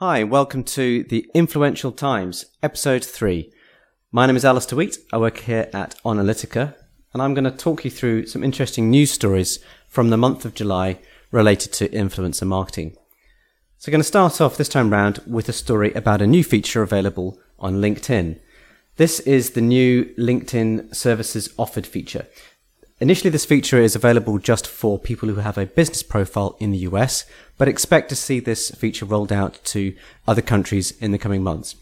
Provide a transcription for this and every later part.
Hi, welcome to the Influential Times, episode three. My name is Alistair Wheat. I work here at Onalytica, and I'm going to talk you through some interesting news stories from the month of July related to influencer marketing. So, I'm going to start off this time round with a story about a new feature available on LinkedIn. This is the new LinkedIn Services Offered feature. Initially, this feature is available just for people who have a business profile in the US, but expect to see this feature rolled out to other countries in the coming months.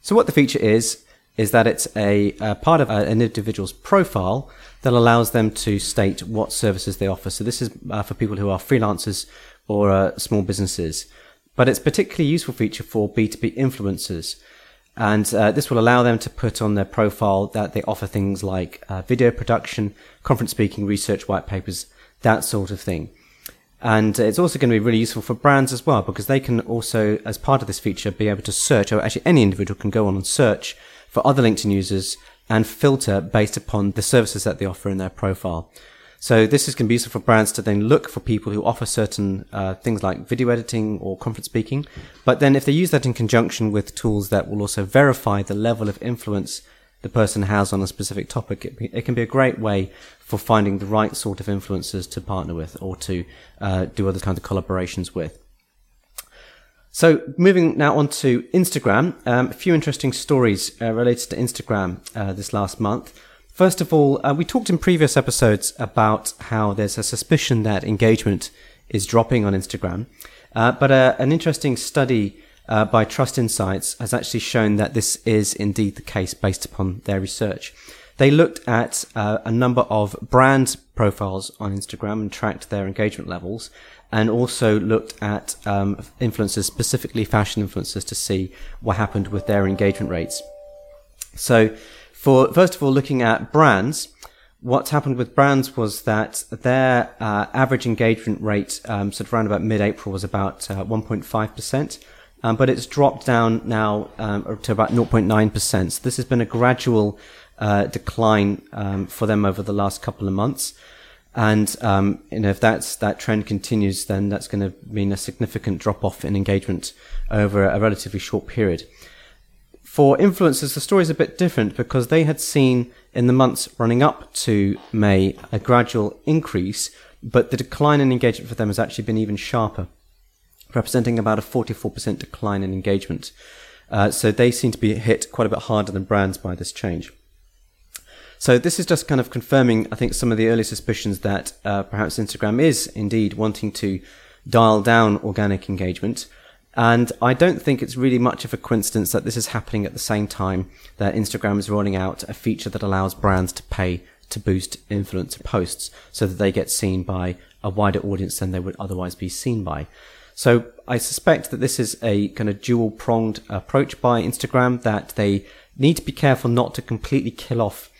So, what the feature is, is that it's a, a part of an individual's profile that allows them to state what services they offer. So, this is uh, for people who are freelancers or uh, small businesses. But it's a particularly useful feature for B2B influencers. And uh, this will allow them to put on their profile that they offer things like uh, video production, conference speaking, research white papers, that sort of thing. And it's also going to be really useful for brands as well because they can also, as part of this feature, be able to search, or actually any individual can go on and search for other LinkedIn users and filter based upon the services that they offer in their profile. So this is going to be useful for brands to then look for people who offer certain uh, things like video editing or conference speaking. But then if they use that in conjunction with tools that will also verify the level of influence the person has on a specific topic, it, it can be a great way for finding the right sort of influencers to partner with or to uh, do other kinds of collaborations with. So moving now on to Instagram, um, a few interesting stories uh, related to Instagram uh, this last month. First of all, uh, we talked in previous episodes about how there's a suspicion that engagement is dropping on Instagram. Uh, but uh, an interesting study uh, by Trust Insights has actually shown that this is indeed the case based upon their research. They looked at uh, a number of brand profiles on Instagram and tracked their engagement levels, and also looked at um, influencers, specifically fashion influencers, to see what happened with their engagement rates. So for first of all, looking at brands, what happened with brands was that their uh, average engagement rate, um, sort of around about mid-April, was about uh, 1.5%, um, but it's dropped down now um, to about 0.9%. So this has been a gradual uh, decline um, for them over the last couple of months. And um, you know, if that's that trend continues, then that's going to mean a significant drop off in engagement over a relatively short period. For influencers, the story is a bit different because they had seen in the months running up to May a gradual increase, but the decline in engagement for them has actually been even sharper, representing about a 44% decline in engagement. Uh, so they seem to be hit quite a bit harder than brands by this change. So this is just kind of confirming, I think, some of the early suspicions that uh, perhaps Instagram is indeed wanting to dial down organic engagement. And I don't think it's really much of a coincidence that this is happening at the same time that Instagram is rolling out a feature that allows brands to pay to boost influencer posts so that they get seen by a wider audience than they would otherwise be seen by. So I suspect that this is a kind of dual pronged approach by Instagram that they need to be careful not to completely kill off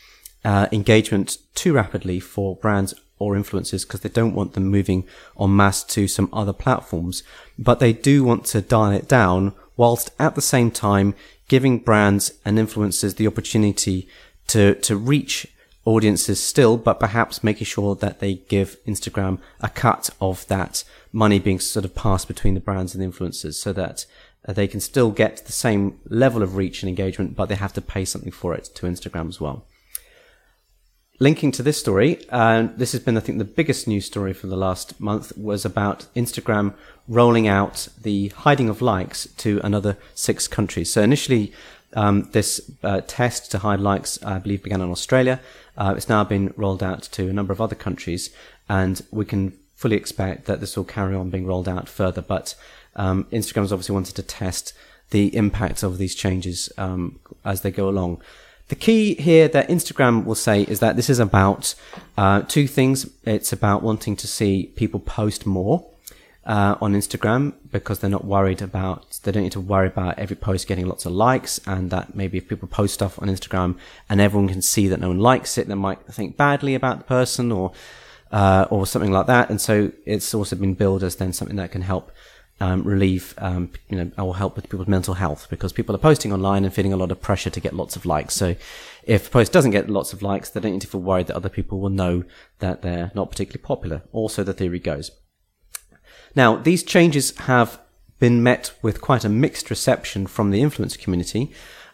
uh, engagement too rapidly for brands or influencers because they don't want them moving en masse to some other platforms, but they do want to dial it down whilst at the same time giving brands and influencers the opportunity to, to reach audiences still, but perhaps making sure that they give Instagram a cut of that money being sort of passed between the brands and the influencers so that uh, they can still get the same level of reach and engagement, but they have to pay something for it to Instagram as well linking to this story, uh, this has been, I think, the biggest news story for the last month was about Instagram rolling out the hiding of likes to another six countries. So initially, um, this uh, test to hide likes, I believe, began in Australia. Uh, it's now been rolled out to a number of other countries, and we can fully expect that this will carry on being rolled out further. But um, Instagram has obviously wanted to test the impact of these changes um, as they go along. The key here that Instagram will say is that this is about uh, two things. It's about wanting to see people post more uh, on Instagram because they're not worried about, they don't need to worry about every post getting lots of likes and that maybe if people post stuff on Instagram and everyone can see that no one likes it, they might think badly about the person or, uh, or something like that. And so it's also been billed as then something that can help um, relieve, um, you know, or help with people's mental health because people are posting online and feeling a lot of pressure to get lots of likes. So if a post doesn't get lots of likes, they don't need to feel worried that other people will know that they're not particularly popular. Also, the theory goes. Now, these changes have been met with quite a mixed reception from the influencer community.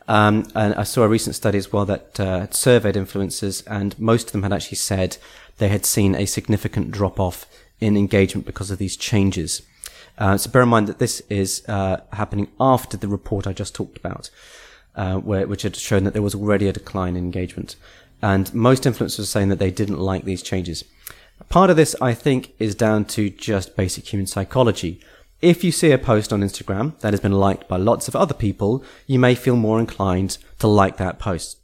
Um, and I saw a recent study as well that uh, surveyed influencers, and most of them had actually said they had seen a significant drop off in engagement because of these changes. Uh, so bear in mind that this is uh, happening after the report I just talked about, uh, where, which had shown that there was already a decline in engagement. And most influencers are saying that they didn't like these changes. Part of this, I think, is down to just basic human psychology. If you see a post on Instagram that has been liked by lots of other people, you may feel more inclined to like that post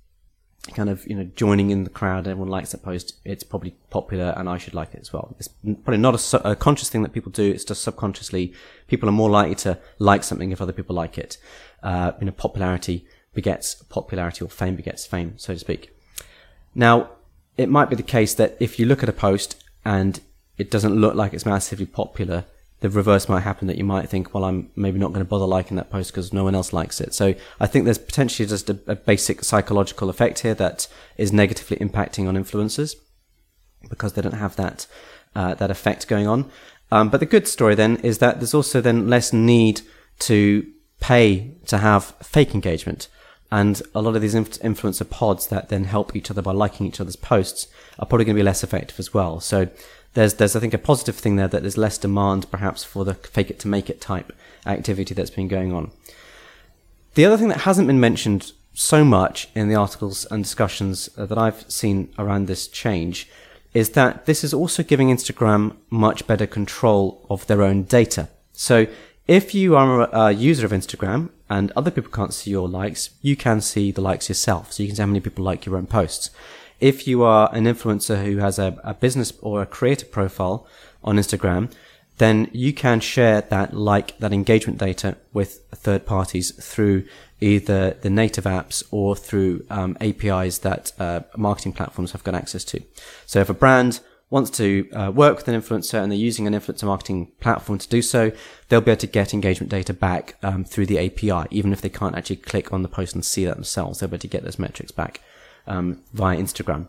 kind of you know joining in the crowd. Everyone likes that post. It's probably popular, and I should like it as well. It's probably not a, a, conscious thing that people do. It's just subconsciously people are more likely to like something if other people like it. Uh, you know, popularity begets popularity, or fame begets fame, so to speak. Now, it might be the case that if you look at a post and it doesn't look like it's massively popular, the reverse might happen that you might think, well, I'm maybe not going to bother liking that post because no one else likes it. So I think there's potentially just a, a, basic psychological effect here that is negatively impacting on influencers because they don't have that uh, that effect going on. Um, but the good story then is that there's also then less need to pay to have fake engagement. And a lot of these influencer pods that then help each other by liking each other's posts are probably going to be less effective as well. So there's there's I think a positive thing there that there's less demand perhaps for the fake it to make it type activity that's been going on. The other thing that hasn't been mentioned so much in the articles and discussions uh, that I've seen around this change is that this is also giving Instagram much better control of their own data. So if you are a user of Instagram and other people can't see your likes, you can see the likes yourself. So you can see how many people like your own posts if you are an influencer who has a, a business or a creator profile on Instagram, then you can share that like that engagement data with third parties through either the native apps or through um, APIs that uh, marketing platforms have got access to. So if a brand wants to uh, work with an influencer and they're using an influencer marketing platform to do so, they'll be able to get engagement data back um, through the API, even if they can't actually click on the post and see that themselves. They'll be able to get those metrics back um, via Instagram.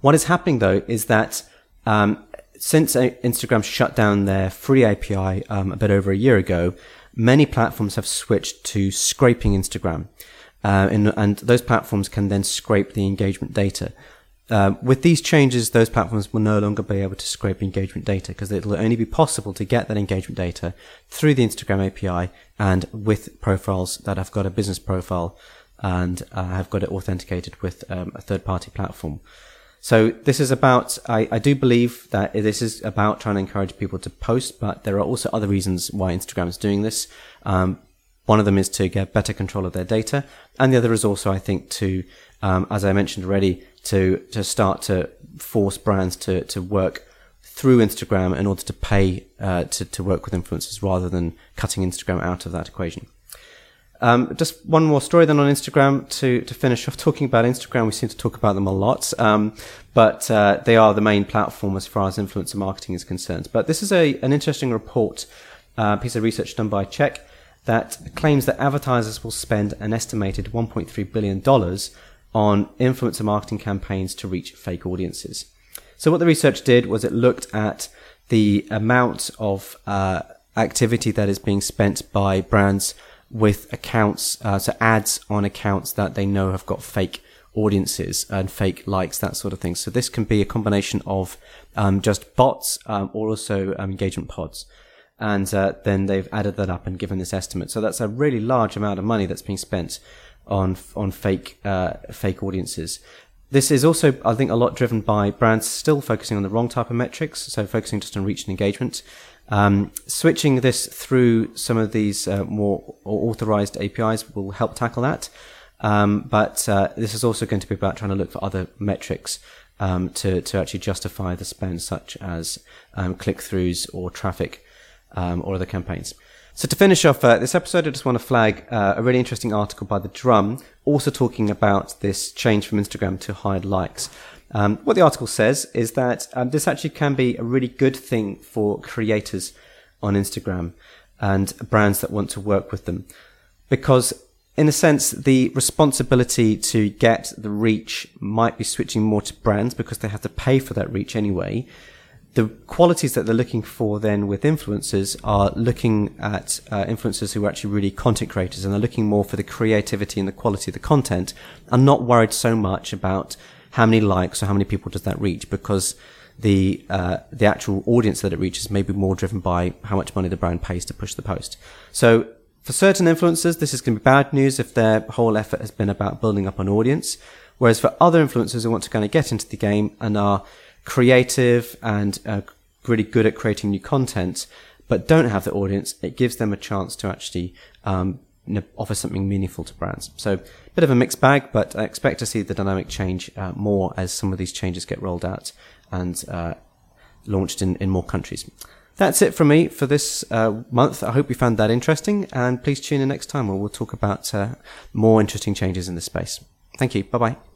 What is happening though is that um, since Instagram shut down their free API um, a bit over a year ago, many platforms have switched to scraping Instagram. Uh, and, and, those platforms can then scrape the engagement data. Uh, with these changes, those platforms will no longer be able to scrape engagement data because it will only be possible to get that engagement data through the Instagram API and with profiles that have got a business profile and uh, have got it authenticated with um, a third party platform. So this is about, I, I do believe that this is about trying to encourage people to post, but there are also other reasons why Instagram is doing this. Um, one of them is to get better control of their data. And the other is also, I think, to, um, as I mentioned already, to, to start to force brands to, to work through Instagram in order to pay uh, to, to work with influencers rather than cutting Instagram out of that equation. Um, just one more story then on Instagram to, to finish off talking about Instagram. We seem to talk about them a lot, um, but uh, they are the main platform as far as influencer marketing is concerned. But this is a an interesting report, uh, piece of research done by CHEQ that claims that advertisers will spend an estimated 1.3 billion dollars on influencer marketing campaigns to reach fake audiences. So what the research did was it looked at the amount of uh, activity that is being spent by brands with accounts, uh, so ads on accounts that they know have got fake audiences and fake likes, that sort of thing. So this can be a combination of um, just bots um, or also um, engagement pods. And uh, then they've added that up and given this estimate. So that's a really large amount of money that's being spent on on fake uh, fake audiences. This is also, I think, a lot driven by brands still focusing on the wrong type of metrics, so focusing just on reach and engagement. Um, switching this through some of these uh, more authorized APIs will help tackle that. Um, but uh, this is also going to be about trying to look for other metrics um, to, to actually justify the spend, such as um, click throughs or traffic um, or other campaigns. So to finish off uh, this episode, I just want to flag uh, a really interesting article by The Drum, also talking about this change from Instagram to hide likes. Um, what the article says is that um, this actually can be a really good thing for creators on Instagram and brands that want to work with them. Because, in a sense, the responsibility to get the reach might be switching more to brands because they have to pay for that reach anyway. The qualities that they're looking for then with influencers are looking at uh, influencers who are actually really content creators and they're looking more for the creativity and the quality of the content and not worried so much about how many likes or how many people does that reach because the uh, the actual audience that it reaches may be more driven by how much money the brand pays to push the post. So for certain influencers, this is going to be bad news if their whole effort has been about building up an audience. Whereas for other influencers who want to kind of get into the game and are creative and uh, really good at creating new content, but don't have the audience, it gives them a chance to actually um, offer something meaningful to brands. So, a bit of a mixed bag, but I expect to see the dynamic change uh, more as some of these changes get rolled out and uh, launched in, in more countries. That's it from me for this uh, month. I hope you found that interesting, and please tune in next time where we'll talk about uh, more interesting changes in this space. Thank you. Bye bye.